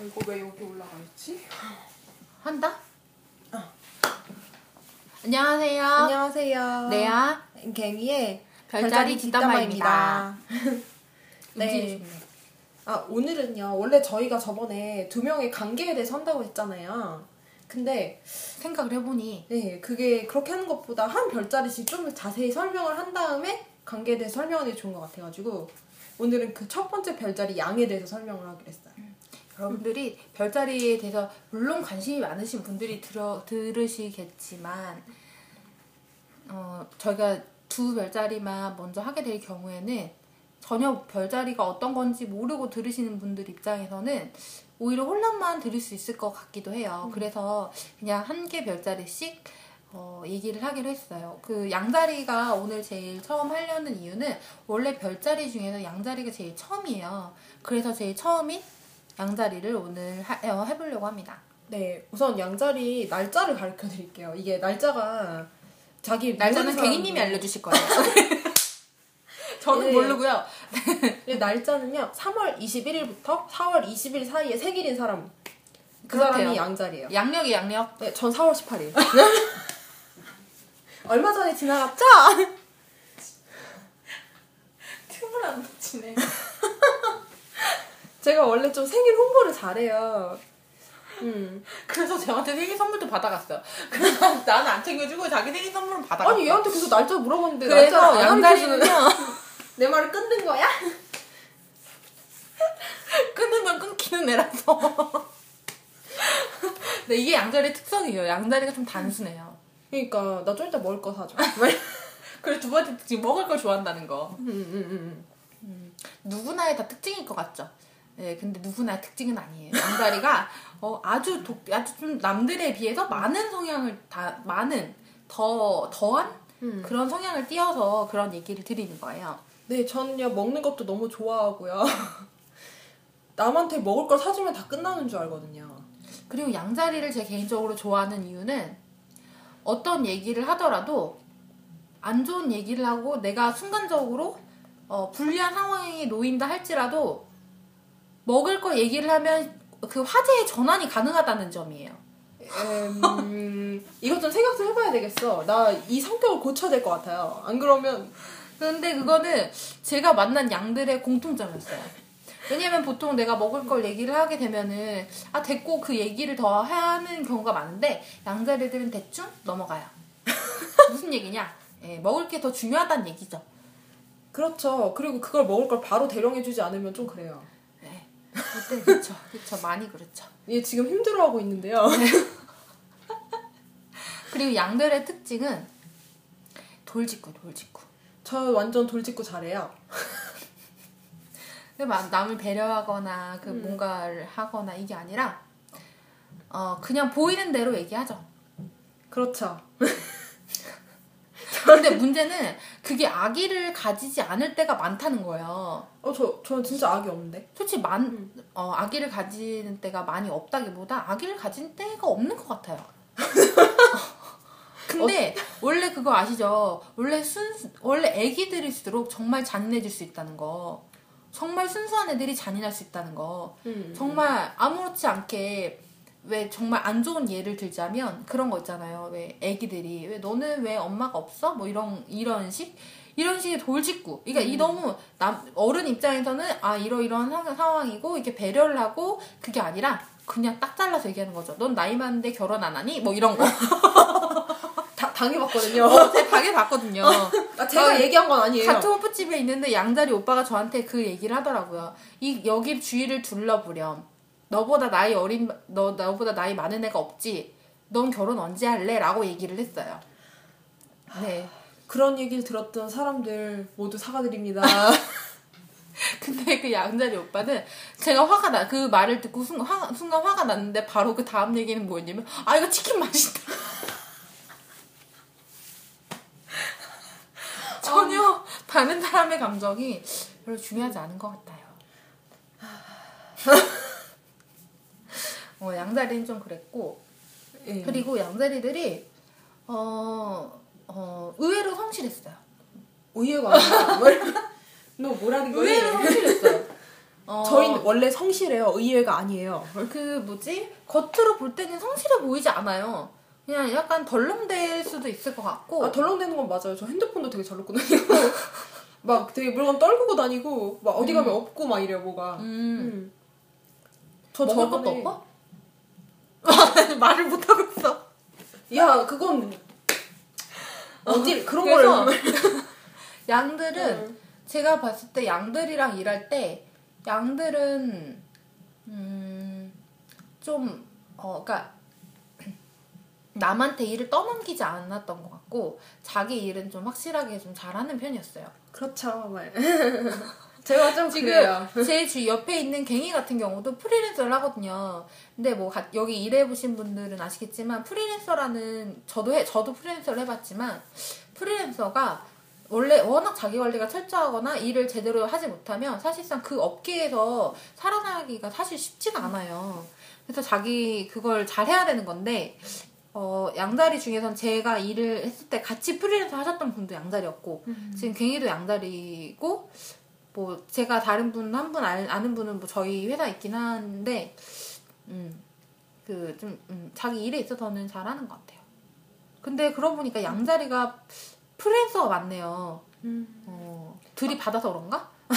아, 이거 왜 여기 올라가 있지? 한다? 어. 안녕하세요. 안녕하세요. 네야. 개미의 별자리 뒷담화입니다. 네. 네. 아 오늘은요. 원래 저희가 저번에 두 명의 관계에 대해서 한다고 했잖아요. 근데 생각을 해보니 네 그게 그렇게 하는 것보다 한 별자리씩 좀 자세히 설명을 한 다음에 관계에 대해서 설명하는 게 좋은 것 같아가지고 오늘은 그 첫 번째 별자리 양에 대해서 설명을 하기로 했어요. 여러분들이 별자리에 대해서 물론 관심이 많으신 분들이 들어 들으시겠지만 어 저희가 두 별자리만 먼저 하게 될 경우에는 전혀 별자리가 어떤 건지 모르고 들으시는 분들 입장에서는 오히려 혼란만 들을 수 있을 것 같기도 해요. 그래서 그냥 한 개 별자리씩 어, 얘기를 하기로 했어요. 그 양자리가 오늘 제일 처음 하려는 이유는 원래 별자리 중에서 양자리가 제일 처음이에요. 그래서 제일 처음인 양자리를 오늘 하, 어, 해보려고 합니다. 네 우선 양자리 날짜를 가르쳐 드릴게요. 이게 날짜가 자기 날짜는 갱이님이 사람도- 알려주실 거예요. 저는 네. 모르고요. 네, 날짜는요 3월 21일부터 4월 20일 사이에 생일인 사람 그 그렇대요. 사람이 양자리예요. 양력이 양력. 네, 전 4월 18일. 얼마 전에 지나갔죠? 틈을 안 붙이네. 제가 원래 좀 생일 홍보를 잘해요. 음. 그래서 저한테 생일 선물도 받아갔어요. 그래서 나는 안 챙겨주고 자기 생일 선물은 받아갔어. 아니 얘한테 계속 날짜 물어봤는데 그래서 날짜 양다리는요. 내 말을 끊는 거야? 끊으면 끊기는 애라서. 네, 이게 양자리의 특성이에요. 양자리가 좀 단순해요. 그러니까 나 좀 이따 먹을 거 사줘. 그리고 두 번째 특징, 먹을 걸 좋아한다는 거. 음, 음, 음. 누구나의 다 특징일 것 같죠? 네, 근데 누구나의 특징은 아니에요. 양다리가 어, 아주 독, 아주 좀 남들에 비해서 많은 성향을 다 많은 더 더한 음. 그런 성향을 띄어서 그런 얘기를 드리는 거예요. 네, 저는요 먹는 것도 너무 좋아하고요. 남한테 먹을 걸 사주면 다 끝나는 줄 알거든요. 그리고 양자리를 제 개인적으로 좋아하는 이유는 어떤 얘기를 하더라도 안 좋은 얘기를 하고 내가 순간적으로 어, 불리한 상황에 놓인다 할지라도 먹을 거 얘기를 하면 그 화제의 전환이 가능하다는 점이에요. 음, 이것 좀 생각 좀 해봐야 되겠어. 나 이 성격을 고쳐야 될 것 같아요. 안 그러면 근데 그거는 제가 만난 양들의 공통점이었어요. 왜냐면 보통 내가 먹을 걸 얘기를 하게 되면은 아 됐고 그 얘기를 더 하는 경우가 많은데 양자리들은 대충 넘어가요. 무슨 얘기냐? 예, 먹을 게 더 중요하다는 얘기죠. 그렇죠. 그리고 그걸 먹을 걸 바로 대령해주지 않으면 좀 그래요. 네. 그때 그렇죠, 그렇죠, 많이 그렇죠. 얘 지금 힘들어하고 있는데요. 그리고 양들의 특징은 돌직구, 돌직구. 저 완전 돌직구 잘해요. 막 남을 배려하거나 그 음. 뭔가를 하거나 이게 아니라 어 그냥 보이는 대로 얘기하죠. 그렇죠. 근데 문제는 그게 아기를 가지지 않을 때가 많다는 거예요. 어, 저, 저는 진짜 악이 없는데. 솔직히 만, 어, 아기를 가지는 때가 많이 없다기보다 아기를 가진 때가 없는 것 같아요. 근데 원래 그거 아시죠? 원래 순 원래 아기들일수록 정말 잔인해질 수 있다는 거. 정말 순수한 애들이 잔인할 수 있다는 거. 음. 정말 아무렇지 않게 왜 정말 안 좋은 예를 들자면 그런 거 있잖아요. 왜 애기들이 왜 너는 왜 엄마가 없어? 뭐 이런 이런 식 이런 식의 돌직구. 그러니까 이 너무 남 어른 입장에서는 아 이러 이런 상- 상황이고 이렇게 배려를 하고 그게 아니라 그냥 딱 잘라서 얘기하는 거죠. 넌 나이 많은데 결혼 안 하니? 뭐 이런 거. 다, 당해봤거든요. 제가 당해봤거든요. 아, 제가 어, 얘기한 건 아니에요. 같은 호프집에 있는데 양다리 오빠가 저한테 그 얘기를 하더라고요. 이 여기 주위를 둘러보렴. 너보다 나이 어린 너 너보다 나이 많은 애가 없지. 넌 결혼 언제 할래?라고 얘기를 했어요. 네. 그런 얘기를 들었던 사람들 모두 사과드립니다. 근데 그 양다리 오빠는 제가 화가 나 그 말을 듣고 순간, 화, 순간 화가 났는데 바로 그 다음 얘기는 뭐였냐면 아 이거 치킨 맛있다. 전혀 다른 사람의 감정이 별로 중요하지 않은 것 같아요. 어, 양다리는 좀 그랬고 예. 그리고 양다리들이 어, 어, 의외로 성실했어요. 의외가 아니라 너 뭐라는 거니? 의외로 성실했어요. 어, 저희는 원래 성실해요. 의외가 아니에요. 그 뭐지 겉으로 볼 때는 성실해 보이지 않아요. 그냥 약간 덜렁댈 수도 있을 것 같고 아, 덜렁대는 건 맞아요. 저 핸드폰도 되게 잘 놓고 다니고 막 되게 물건 떨구고 다니고 막 어디 가면 없고 막 이래요 뭐가. 음, 음. 저 먹을 저번에- 것도 없어? 말을 못 하고 있어. 야 그건 어디 그런 그래서 걸 양들은 음. 제가 봤을 때 양들이랑 일할 때 양들은 음좀 어 그러니까 남한테 일을 떠넘기지 않았던 것 같고 자기 일은 좀 확실하게 좀 잘하는 편이었어요. 그렇죠. 말. 제가 좀 지금 그래요. 제 주 옆에 있는 괭이 같은 경우도 프리랜서를 하거든요. 근데 뭐 가- 여기 일해보신 분들은 아시겠지만 프리랜서라는 저도 해 저도 프리랜서를 해봤지만 프리랜서가 원래 워낙 자기 관리가 철저하거나 일을 제대로 하지 못하면 사실상 그 업계에서 살아나기가 사실 쉽지가 않아요. 그래서 자기 그걸 잘 해야 되는 건데 어, 양다리 중에선 제가 일을 했을 때 같이 프리랜서 하셨던 분도 양다리였고 지금 갱이도 양다리고 뭐 제가 다른 분 한 분 아는 분은 뭐 저희 회사 있긴 한데 음 그 좀 음, 자기 일에 있어서는 잘하는 것 같아요. 근데 그러고 보니까 양다리가 프리랜서가 많네요. 음. 어, 들이받아서 그런가?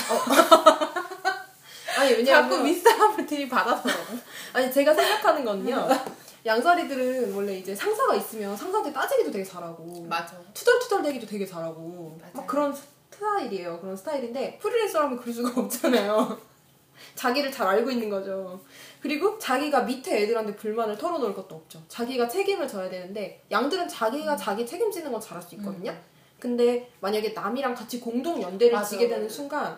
아니 자꾸 왜냐면 윗사람을 들이받아서? 아니 제가 생각하는 건요. 양자리들은 원래 이제 상사가 있으면 상사한테 따지기도 되게 잘하고 맞아. 투덜투덜대기도 되게 잘하고 맞아요. 막 그런 스타일이에요. 그런 스타일인데 프리랜서라면 그럴 수가 없잖아요. 자기를 잘 알고 있는 거죠. 그리고 자기가 밑에 애들한테 불만을 털어놓을 것도 없죠. 자기가 책임을 져야 되는데 양들은 자기가 자기 책임지는 건 잘할 수 있거든요. 근데 만약에 남이랑 같이 공동 연대를 맞아. 지게 되는 순간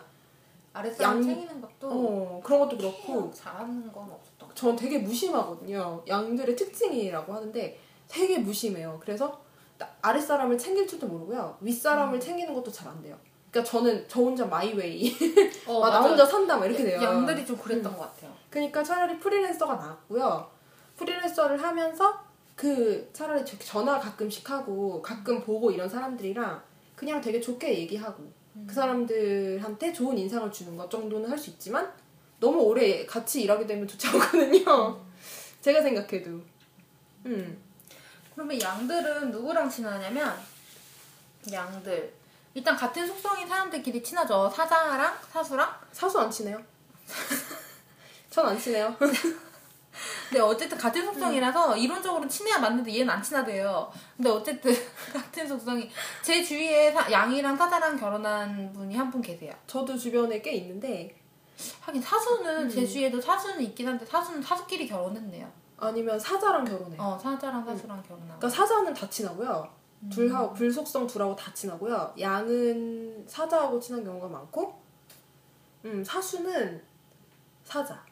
아랫사람 양- 챙기는 것도 어, 그런 것도 그렇고 잘하는 건 없었던 것전 되게 무심하거든요. 양들의 특징이라고 하는데 되게 무심해요. 그래서 나- 아랫사람을 챙길 줄도 모르고요. 윗사람을 챙기는 것도 잘 안 돼요. 그러니까 저는 저 혼자 my way. 막나 혼자 산다 막 이렇게 돼요. 양들이 좀 그랬던 것 같아요. 그러니까 차라리 프리랜서가 나았고요. 프리랜서를 하면서 그 차라리 저- 전화 가끔씩 하고 가끔 보고 이런 사람들이랑 그냥 되게 좋게 얘기하고 그 사람들한테 좋은 인상을 주는 것 정도는 할 수 있지만 너무 오래 같이 일하게 되면 좋지 않거든요. 제가 생각해도. 음. 그러면 양들은 누구랑 친하냐면 양들 일단 같은 속성인 사람들끼리 친하죠. 사자랑 사수랑. 사수 안 치네요. 전안 치네요. 근데 어쨌든 같은 속성이라서 이론적으로 친해야 맞는데 얘는 안 친하대요. 근데 어쨌든 같은 속성이 제 주위에 사- 양이랑 사자랑 결혼한 분이 한 분 계세요. 저도 주변에 꽤 있는데 하긴 사수는 제 주위에도 사수는 있긴 한데 사수는 사수끼리 결혼했네요. 아니면 사자랑 결혼해요. 어 사자랑 사수랑 결혼하고. 그러니까 사자는 다 친하고요. 둘하고 불속성 둘하고 다 친하고요. 양은 사자하고 친한 경우가 많고, 음 사수는 사자를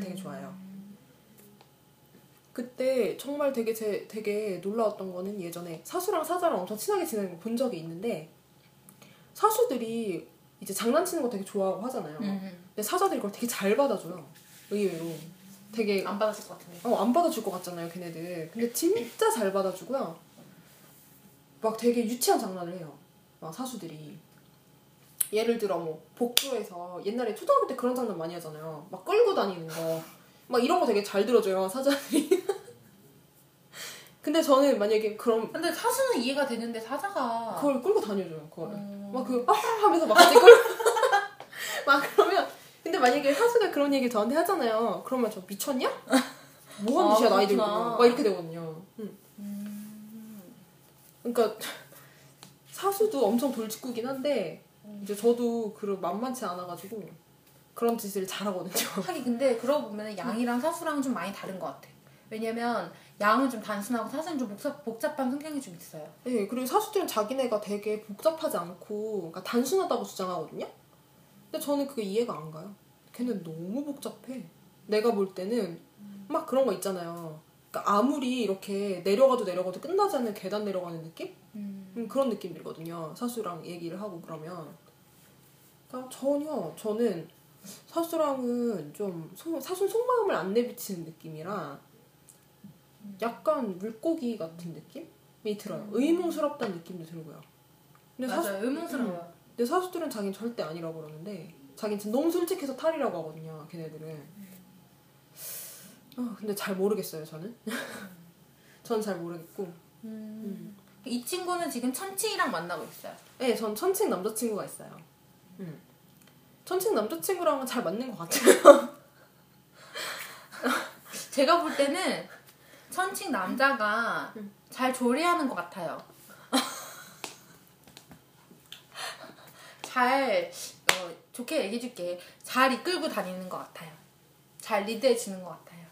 되게 좋아해요. 그때 정말 되게 제 되게 놀라웠던 거는 예전에 사수랑 사자랑 엄청 친하게 지내는 거 본 적이 있는데 사수들이 이제 장난치는 거 되게 좋아하고 하잖아요. 음, 근데 사자들이 그걸 되게 잘 받아줘요. 의외로. 되게 안 받았을 것 같은데. 어, 안 받아줄 것 같잖아요, 걔네들. 근데 진짜 잘 받아주고요. 막 되게 유치한 장난을 해요. 막 사수들이. 예를 들어 뭐 복도에서 옛날에 초등학교 때 그런 장난 많이 하잖아요. 막 끌고 다니는 거. 막 이런 거 되게 잘 들어줘요, 사자들이. 근데 저는 만약에 그럼 근데 사수는 이해가 되는데 사자가 그걸 끌고 다녀줘요, 그걸. 음. 막그 아 하면서 막 같이 끌고 막 그러면 근데 만약에 사수가 그런 얘기 저한테 하잖아요. 그러면 저 미쳤냐? 뭐하는 아, 짓이야 나이 들고 그렇구나. 막 이렇게 되거든요. 음. 그러니까 사수도 엄청 돌직구긴 한데 이제 저도 그 만만치 않아가지고 그런 짓을 잘하거든요. 하긴 근데 그러고 보면 양이랑 사수랑은 좀 많이 다른 것 같아. 왜냐면 양은 좀 단순하고 사수는 좀 복잡, 복잡한 성향이 좀 있어요. 네, 그리고 사수들은 자기네가 되게 복잡하지 않고 그러니까 단순하다고 주장하거든요. 근데 저는 그게 이해가 안 가요. 걔는 너무 복잡해. 내가 볼 때는 막 그런 거 있잖아요. 그러니까 아무리 이렇게 내려가도 내려가도 끝나지 않는 계단 내려가는 느낌? 음, 그런 느낌 들거든요. 사수랑 얘기를 하고 그러면. 그러니까 전혀 저는 사수랑은 좀 속- 사수 속마음을 안 내비치는 느낌이라 약간 물고기 같은 느낌이 들어요. 의문스럽다는 느낌도 들고요. 근데 사수, 맞아요. 의문스러워요. 근데 사수들은 자기는 절대 아니라고 그러는데 자기는 진짜 너무 솔직해서 탈이라고 하거든요. 걔네들은. 어, 근데 잘 모르겠어요. 저는. 전잘 모르겠고. 음. 이 친구는 지금 천칭이랑 만나고 있어요. 네, 전 천칭 남자친구가 있어요. 음. 천칭 남자친구랑은 잘 맞는 것 같아요. 제가 볼 때는 천칭 남자가 잘 조리하는 것 같아요. 잘 어, 좋게 얘기해줄게. 잘 이끌고 다니는 것 같아요. 잘 리드해주는 것 같아요.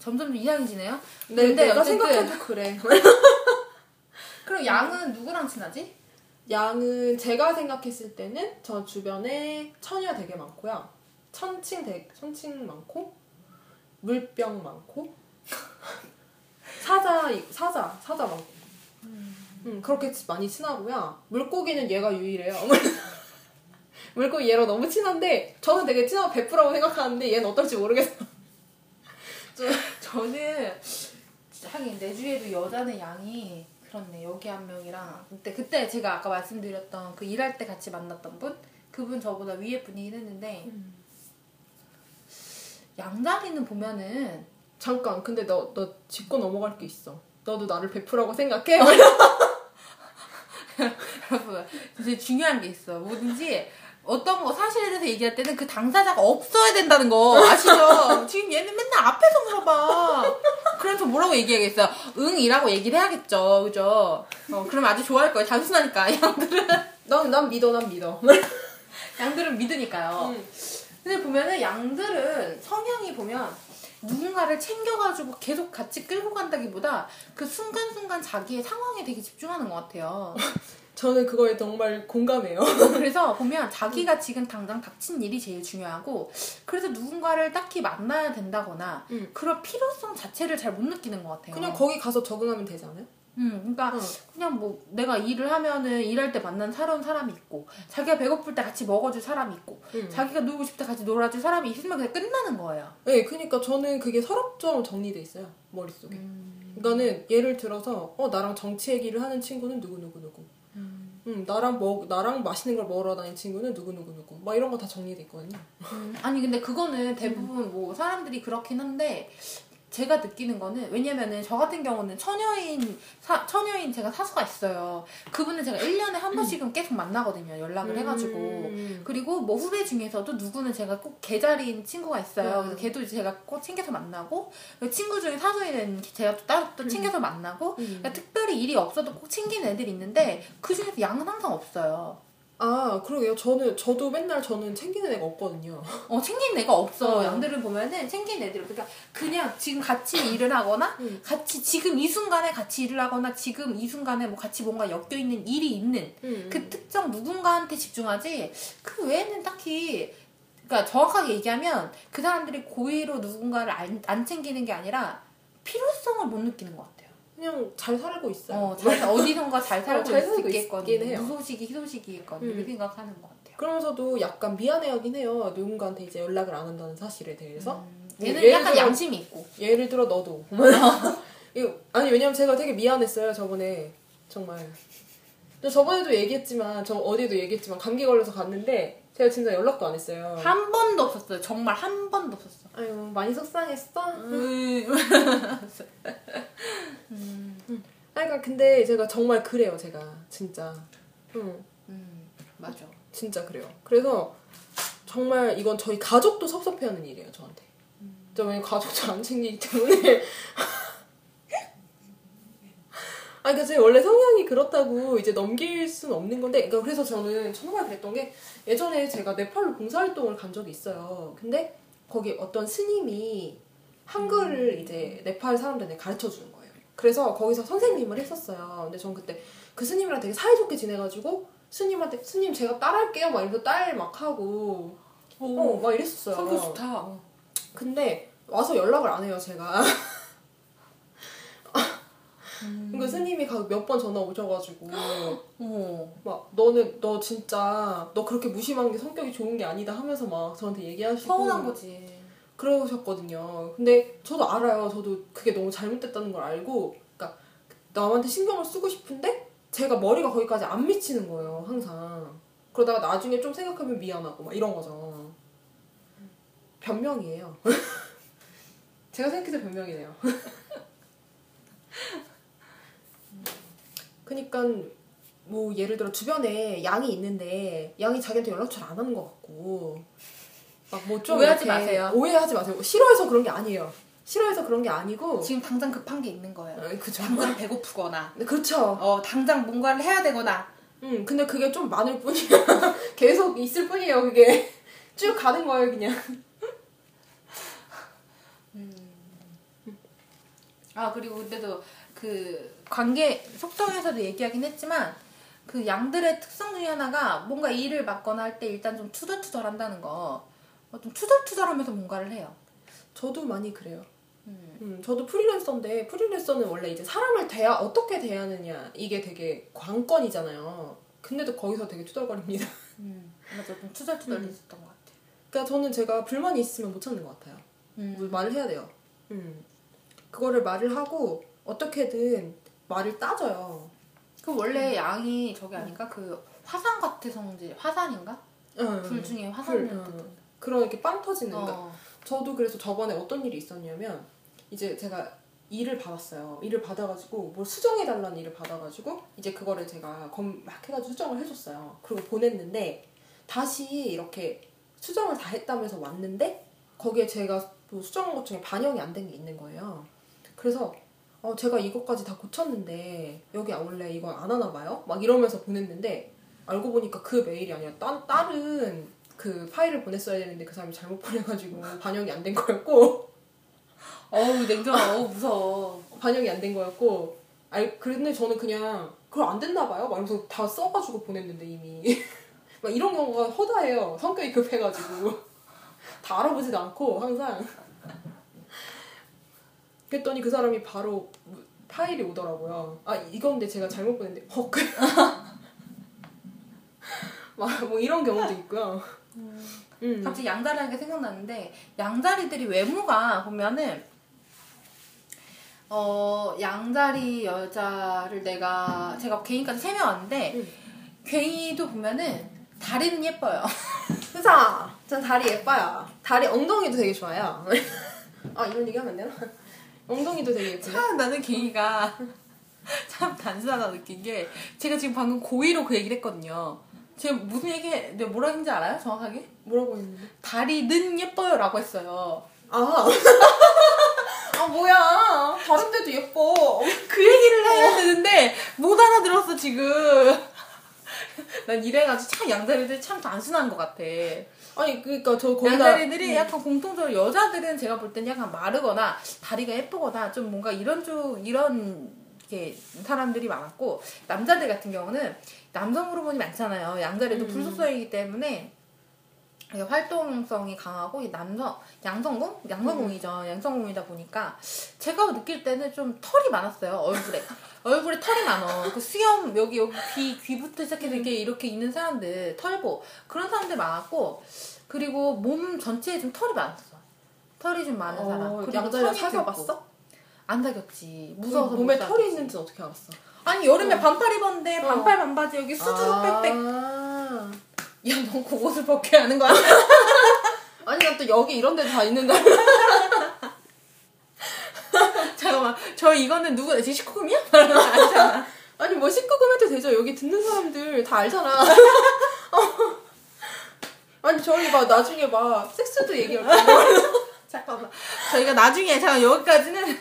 점점 좀 이상해지네요. 네, 근데 내가 어쨌든 생각해도 그래. 그럼 양은 누구랑 친하지? 양은 제가 생각했을 때는 저 주변에 처녀 되게 많고요. 천칭 되게, 천칭 많고 물병 많고 사자 사자 사자 많고 음, 그렇게 많이 친하고요. 물고기는 얘가 유일해요. 물고기 얘랑 너무 친한데 저는 되게 친하고 베프라고 생각하는데 얘는 어떨지 모르겠어. 저는 진짜 하긴 내 주위에도 여자는 양이 그렇네 여기 한 명이랑 그때 그때 제가 아까 말씀드렸던 그 일할 때 같이 만났던 분 그분 저보다 위에 분이긴 했는데 양자리는 보면은 잠깐, 근데 너 너 짚고 넘어갈 게 있어. 너도 나를 베프라고 생각해? 여러분 진짜 중요한 게 있어 뭐든지 어떤 거 사실에 대해서 얘기할 때는 그 당사자가 없어야 된다는 거 아시죠? 지금 얘는 맨날 앞에서 물어봐. 그래서 뭐라고 얘기하겠어? 응이라고 얘기를 해야겠죠, 그죠? 어, 그럼 아주 좋아할 거예요. 단순하니까 양들은 난, 난 믿어, 난 믿어. 양들은 믿으니까요. 근데 보면은 양들은 성향이 보면 누군가를 챙겨가지고 계속 같이 끌고 간다기보다 그 순간순간 자기의 상황에 되게 집중하는 것 같아요. 저는 그거에 정말 공감해요. 그래서 보면 자기가 지금 당장 닥친 일이 제일 중요하고 그래서 누군가를 딱히 만나야 된다거나 음. 그런 필요성 자체를 잘 못 느끼는 것 같아요. 그냥 거기 가서 적응하면 되지 않아요? 음, 그러니까 응. 그냥 뭐 내가 일을 하면은 일할 때 만난 새로운 사람이 있고 자기가 배고플 때 같이 먹어줄 사람이 있고 음. 자기가 놀고 싶을 때 같이 놀아줄 사람이 있으면 그냥 끝나는 거예요. 네, 그러니까 저는 그게 서랍처럼 정리돼 있어요 머릿속에. 그러니까는 예를 들어서 어 나랑 정치 얘기를 하는 친구는 누구 누구 누구. 음 나랑 먹 나랑 맛있는 걸 먹으러 다니는 친구는 누구 누구 누구. 막 이런 거 다 정리돼 있거든요. 아니 근데 그거는 대부분 뭐 사람들이 그렇긴 한데 제가 느끼는 거는 왜냐면은 저 같은 경우는 처녀인 사, 처녀인 제가 사수가 있어요. 그분은 제가 1년에 한 번씩은 계속 만나거든요. 연락을 해가지고. 음. 그리고 뭐 후배 중에서도 누구는 제가 꼭 계자리인 친구가 있어요. 음. 그래서 걔도 이제 제가 꼭 챙겨서 만나고 그 친구 중에 사수인 제가 또 따로 또 챙겨서 만나고 음. 그러니까 특별히 일이 없어도 꼭 챙기는 애들이 있는데 그 중에서 양은 항상 없어요. 아 그러게요. 저는 저도 맨날 저는 챙기는 애가 없거든요. 어, 챙긴 애가 없어. 어. 양들은 보면은 챙긴 애들. 그러니까 그냥 지금 같이 일을 하거나 음. 같이 지금 이 순간에 같이 일을 하거나 지금 이 순간에 뭐 같이 뭔가 엮여 있는 일이 있는 음. 그 특정 누군가한테 집중하지 그 외에는 딱히 그러니까 정확하게 얘기하면 그 사람들이 고의로 누군가를 안, 안 챙기는 게 아니라 필요성을 못 느끼는 것 같아요. 그냥 잘 살고 있어요. 어, 잘, 어디선가 잘 살고 어, 잘 살고. 있긴 해요. 무소식이 희소식이겠거든. 음. 이렇게 생각하는 것 같아요. 그러면서도 약간 미안해하긴 해요. 누군가한테 이제 연락을 안 한다는 사실에 대해서. 음, 뭐 얘는 예를 약간 들어- 양심이 있고. 예를 들어 너도. 아니 왜냐면 제가 되게 미안했어요 저번에 정말. 근데 저번에도 얘기했지만 저 어디에도 얘기했지만 감기 걸려서 갔는데 제가 진짜 연락도 안 했어요. 한 번도 없었어요. 정말 한 번도 없었어. 아유 많이 속상했어. 음. 아 그러니까 근데 제가 정말 그래요 제가 진짜. 응 음, 맞아. 진짜 그래요. 그래서 정말 이건 저희 가족도 섭섭해하는 일이에요 저한테. 저 왜냐면 가족도 안 챙기기 때문에. 아, 그러니까 제 원래 성향이 그렇다고 이제 넘길 수는 없는 건데, 그러니까 그래서 저는 정말 그랬던 게 예전에 제가 네팔로 봉사활동을 간 적이 있어요. 근데 거기 어떤 스님이 한글을 이제 네팔 사람들한테 가르쳐 주는 거예요. 그래서 거기서 선생님을 했었어요. 근데 전 그때 그 스님이랑 되게 사이좋게 지내가지고 스님한테 스님 제가 딸할게요 막 이러면서 딸 막 하고 어, 막 이랬었어요. 성격 좋다. 근데 와서 연락을 안 해요 제가. 그 스님이 몇 번 전화 오셔가지고 어. 막 너는 너 진짜 너 그렇게 무심한 게 성격이 좋은 게 아니다 하면서 막 저한테 얘기하시고 서운한 거지. 그러셨거든요. 근데 저도 알아요. 저도 그게 너무 잘못됐다는 걸 알고, 그러니까 남한테 신경을 쓰고 싶은데 제가 머리가 거기까지 안 미치는 거예요. 항상. 그러다가 나중에 좀 생각하면 미안하고 막 이런 거죠. 변명이에요. 제가 생각해도 변명이네요. 그니까 뭐 예를 들어 주변에 양이 있는데 양이 자기한테 연락 잘 안 하는 것 같고 막 뭐 좀 오해하지 마세요. 오해하지 마세요. 싫어해서 그런 게 아니에요. 싫어해서 그런 게 아니고 지금 당장 급한 게 있는 거예요. 어, 그죠. 당장 배고프거나, 네, 그렇죠. 어, 당장 뭔가를 해야 되거나. 음, 근데 그게 좀 많을 뿐이야. 계속 있을 뿐이에요, 그게. 쭉 가는 거예요, 그냥. 아, 그리고 근데도 그 관계, 속성에서도 얘기하긴 했지만, 그 양들의 특성 중에 하나가 뭔가 일을 맡거나 할 때 일단 좀 투덜투덜 한다는 거. 어, 좀 투덜투덜 하면서 뭔가를 해요. 저도 많이 그래요. 음. 음, 저도 프리랜서인데, 프리랜서는 원래 이제 사람을 대하, 어떻게 대하느냐, 이게 되게 관건이잖아요. 근데도 거기서 되게 투덜거립니다. 음. 맞아, 좀 투덜투덜 했었던 것 같아. 그러니까 저는 제가 불만이 있으면 못 참는 것 같아요. 음. 뭐 말을 해야 돼요. 음. 그거를 말을 하고, 어떻게든 말을 따져요. 그 원래 양이 저게 아닌가? 그 화산 같은 성질, 화산인가? 응. 불 중에 불, 화산을 응. 그런 이렇게 빵 터지는 거. 어. 저도 그래서 저번에 어떤 일이 있었냐면 이제 제가 일을 받았어요. 일을 받아가지고 뭘 수정해달라는 일을 받아가지고 이제 그거를 제가 검 막 해가지고 수정을 해줬어요. 그리고 보냈는데 다시 이렇게 수정을 다 했다면서 왔는데 거기에 제가 또 수정한 것 중에 반영이 안 된 게 있는 거예요. 그래서 어, 제가 이것까지 다 고쳤는데 여기 원래 이거 안 하나 봐요? 막 이러면서 보냈는데 알고 보니까 그 메일이 아니라 딴, 다른 그 파일을 보냈어야 되는데 그 사람이 잘못 보내가지고 반영이 안 된 거였고. 어우 냉정하 어우 무서워. 반영이 안 된 거였고. 알 그런데 저는 그냥 그걸 안 됐나 봐요? 막 이러면서 다 써가지고 보냈는데 이미. 막 이런 경우가 허다해요. 성격이 급해가지고. 다 알아보지도 않고 항상 그랬더니 그 사람이 바로 파일이 오더라고요 아 이건데 제가 잘못 보냈는데 헉 막뭐 이런 경우도 있고요 음. 갑자기 양다리라는 게 생각나는데 양다리들이 외모가 보면은 어 양다리 여자를 내가 제가 개인까지 세 명 왔는데 음. 개인도 보면은 다리는 예뻐요. 그죠? 전 다리 예뻐요. 다리 엉덩이도 되게 좋아요. 아 이런 얘기 하면 안 되나? 엉덩이도 되게 예쁘네. 참 나는 개인가 참 단순하다 느낀 게 제가 지금 방금 고의로 그 얘기를 했거든요. 제가 무슨 얘기 내가 뭐라 했는지 알아요? 정확하게? 뭐라고 했는데? 다리는 예뻐요라고 했어요. 아. 아 뭐야? 다른 데도 예뻐. 그 얘기를 해야 되는데 못 알아들었어 지금. 난 이래가지고 참 양다리들 참 단순한 것 같아. 아니 그러니까 저 거기다 양다리들이 약간 공통적으로 여자들은 제가 볼 땐 약간 마르거나 다리가 예쁘거나 좀 뭔가 이런 쪽 이런 게 사람들이 많았고 남자들 같은 경우는 남성 호르몬이 많잖아요. 양다리도 음. 불속성이기 때문에 활동성이 강하고 이 남성 양성공 양성공이죠. 양성공이다 보니까 제가 느낄 때는 좀 털이 많았어요 얼굴에 얼굴에 털이 많어. 그 수염 여기 여기 귀 귀부터 시작해서 이렇게 이렇게 있는 사람들 털보 그런 사람들 많았고 그리고 몸 전체에 좀 털이 많았어. 털이 좀 많은 사람. 어, 그리고 양다리 턱이 사귀어봤어? 안 사귀었지. 무서워서 몸에 못 털이. 있는지 어떻게 알았어? 아니 여름에 반팔 입었는데 어. 반팔 반바지 여기 수두룩 빽빽. 아. 야, 넌 그것을 벗게 하는 거야? 아니 난또 여기 이런 데도 다 있는데. 잠깐만, 저 이거는 누구, 제 식구금이야? 아니잖아. 아니 뭐 19금 해도 되죠. 여기 듣는 사람들 다 알잖아. 어. 아니 저희 막 나중에 막 섹스도 얘기할 거고. 잠깐만. 저희가 나중에, 잠깐 여기까지는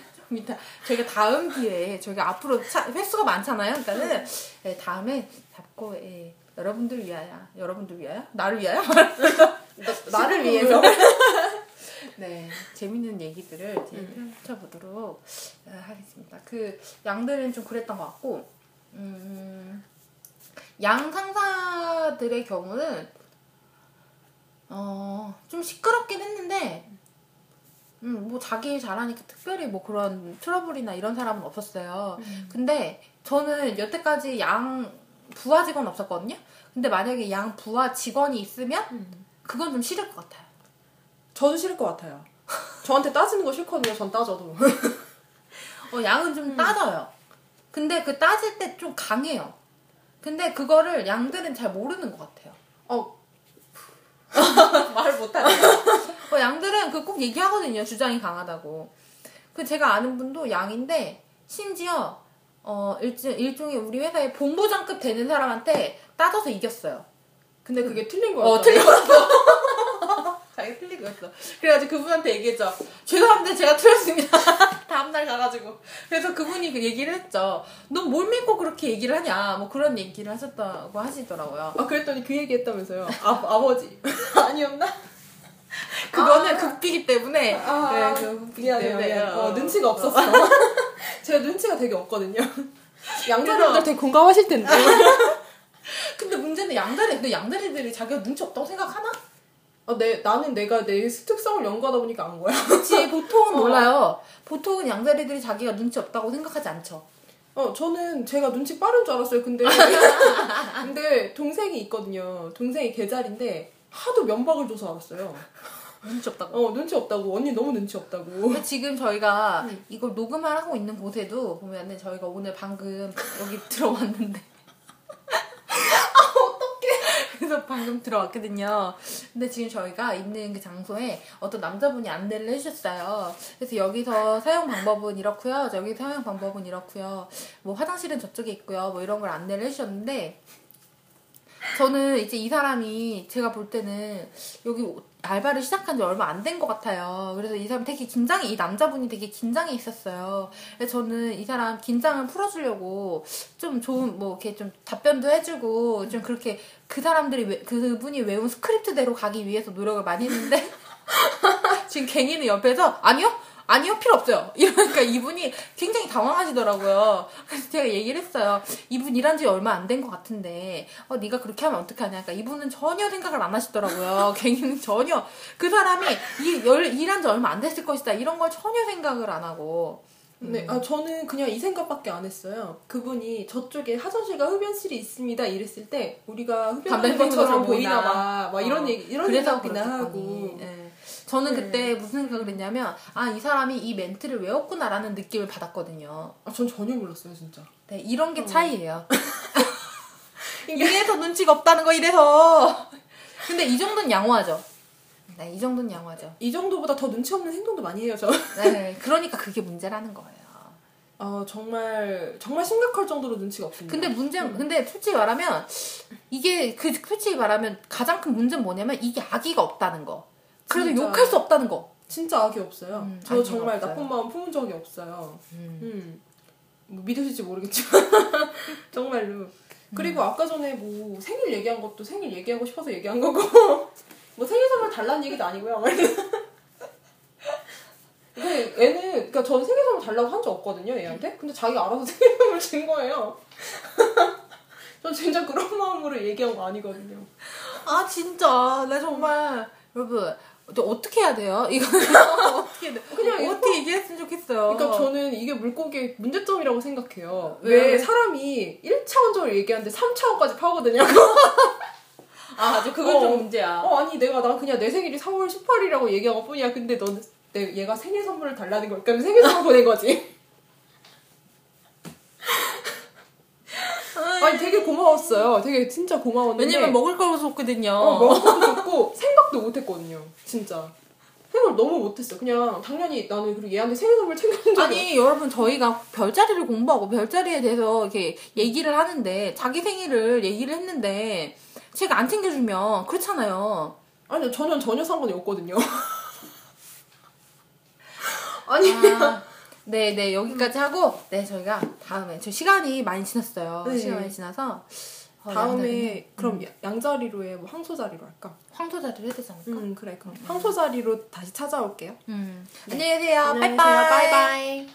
저희가 다음 기회에, 저희가 앞으로 차, 횟수가 많잖아요. 일단은, 예, 다음에 잡고, 예, 여러분들 위하여, 여러분들 위하여? 나를 위하여? 나, 나를 위해서. 네, 재밌는 얘기들을 이제 펼쳐보도록 어, 하겠습니다. 그 양들은 좀 그랬던 것 같고, 음, 양 상사들의 경우는 어, 좀 시끄럽긴 했는데, 음, 뭐 자기 일 잘하니까 특별히 뭐 그런 트러블이나 이런 사람은 없었어요. 근데 저는 여태까지 양 부하 직원 없었거든요. 근데 만약에 양 부하 직원이 있으면 그건 좀 싫을 것 같아요. 저도 싫을 것 같아요. 저한테 따지는 거 싫거든요. 전 따져도. 어, 양은 좀 따져요. 근데 그 따질 때 좀 강해요. 근데 그거를 양들은 잘 모르는 것 같아요. 어, 말을 못하네. 어, 양들은 그 꼭 얘기하거든요. 주장이 강하다고. 그 제가 아는 분도 양인데 심지어 어 일종 일종의 우리 회사의 본부장급 되는 사람한테 따져서 이겼어요. 근데 그게 틀린 거였어. 어 틀렸어. 자기 틀린 거였어. 그래가지고 그분한테 얘기했죠. 죄송합니다. 제가 틀렸습니다. 다음날 가가지고. 그래서 그분이 그 얘기를 했죠. 넌 뭘 믿고 그렇게 얘기를 하냐. 뭐 그런 얘기를 하셨다고 하시더라고요. 아 그랬더니 그 얘기 했다면서요. 아, 아버지. 아니었나? 그거는 아. 극비기 때문에. 아, 네, 그 극비기 미안해요. 때문에. 미안해요. 어, 어. 눈치가 없었어. 제가 눈치가 되게 없거든요. 그래서- 되게 공감하실 텐데. 근데 문제는 양다리, 근데 양다리들이 자기가 눈치 없다고 생각하나? 아, 내, 나는 내가 내 특성을 연구하다 보니까 안 거야. 그치, 보통은 어. 몰라요. 보통은 양다리들이 자기가 눈치 없다고 생각하지 않죠. 어, 저는 제가 눈치 빠른 줄 알았어요. 근데, 근데 동생이 있거든요. 동생이 개자리인데 하도 면박을 줘서 알았어요. 눈치 없다고. 어, 눈치 없다고. 언니 너무 눈치 없다고. 근데 지금 저희가 음. 이걸 녹음을 하고 있는 곳에도 보면은 저희가 오늘 방금 여기 들어왔는데. 아, 어떡해. 그래서 방금 들어왔거든요. 근데 지금 저희가 있는 그 장소에 어떤 남자분이 안내를 해주셨어요. 그래서 여기서 사용 방법은 이렇고요. 여기 사용 방법은 이렇고요. 뭐 화장실은 저쪽에 있고요. 뭐 이런 걸 안내를 해주셨는데 저는 이제 이 사람이 제가 볼 때는 여기 알바를 시작한 지 얼마 안 된 것 같아요. 그래서 이 사람 되게 긴장해, 이 남자분이 되게 긴장해 있었어요. 그래서 저는 이 사람 긴장을 풀어주려고 좀 좋은, 뭐, 이렇게 좀 답변도 해주고, 좀 그렇게 그 사람들이, 외- 그분이 외운 스크립트대로 가기 위해서 노력을 많이 했는데, 지금 갱이는 옆에서, 아니요? 아니요, 필요 없어요. 이러니까 이분이 굉장히 당황하시더라고요. 그래서 제가 얘기를 했어요. 이분 일한 지 얼마 안 된 것 같은데, 어, 네가 그렇게 하면 어떡하냐. 그러니까 이분은 전혀 생각을 안 하시더라고요. 갱이는 전혀. 그 사람이 이, 열, 일한 지 얼마 안 됐을 것이다. 이런 걸 전혀 생각을 안 하고. 근데 아 저는 그냥 이 생각밖에 안 했어요. 그분이 저쪽에 화장실과 흡연실이 있습니다. 이랬을 때 우리가 것처럼 보이나. 봐. 막 이런 어. 얘기 이런 생각이나. 하고. 예. 저는 네. 그때 무슨 생각을 했냐면, 아, 이 사람이 이 멘트를 외웠구나라는 느낌을 받았거든요. 아, 전 전혀 몰랐어요, 진짜. 네, 이런 어. 게 차이예요. 이래서 눈치가 없다는 거, 이래서. 근데 이 정도는 양호하죠. 네, 이 정도는 양호하죠. 이 정도보다 더 눈치 없는 행동도 많이 해요, 저. 네, 그러니까 그게 문제라는 거예요. 아, 정말 정말 심각할 정도로 눈치가 없습니다. 근데 문제, 근데 솔직히 말하면, 이게, 그, 솔직히 말하면 가장 큰 문제는 뭐냐면, 이게 아기가 없다는 거. 그래서 진짜. 욕할 수 없다는 거. 진짜 악이 없어요. 음, 저 악의가 정말 없어요. 나쁜 마음 품은 적이 없어요. 음. 음. 뭐 믿으실지 모르겠지만 정말로. 그리고 음. 아까 전에 뭐 생일 얘기한 것도 생일 얘기하고 싶어서 얘기한 거고 뭐 생일 선물 달라는 얘기도 아니고요. 근데 애는 그러니까 저는 생일 선물 달라고 한 적 없거든요 얘한테. 근데 자기가 알아서 생일 선물 준 거예요. 전 진짜 그런 마음으로 얘기한 거 아니거든요. 아, 진짜. 나 정말. 여러분, 저 어떻게 해야 돼요? 이거 어떻게 해야 돼? 그냥 어떻게 얘기했으면 좋겠어요. 그러니까 저는 이게 물고기의 문제점이라고 생각해요. 왜요? 왜 사람이 1차원적으로 얘기하는데 3차원까지 파거든요. 아, 맞아. 그건 어. 좀 문제야. 어, 아니 내가 나 그냥 내 생일이 3월 18일이라고 얘기한 것 뿐이야. 근데 너는 내, 얘가 생일 선물을 달라는 거니까 그럼 생일 선물 보낸 거지. 아니 되게 고마웠어요. 되게 진짜 고마웠는데 왜냐면 먹을 걸 줬거든요. 어, 먹어 생각도 못했거든요. 진짜 생각을 너무 못했어. 그냥 당연히 나는 그리고 얘한테 생일 선물 챙겨준 적이 아니 여러분 저희가 별자리를 공부하고 별자리에 대해서 이렇게 얘기를 하는데 자기 생일을 얘기를 했는데 제가 안 챙겨주면 그렇잖아요. 아니 전혀 전혀 상관이 없거든요. 아니 아, 네, 네 여기까지 하고 네 저희가 다음에 저 시간이 많이 지났어요. 네. 시간 많이 지나서 어, 다음에 그럼 양자리로 해, 뭐 황소자리로 할까? 황토자리를 해야 되지 않을까? 음 그래 그럼 황소자리로 다시 찾아올게요. 음. 안녕히 계세요. 안녕히 빠이빠이. 계세요. 바이바이.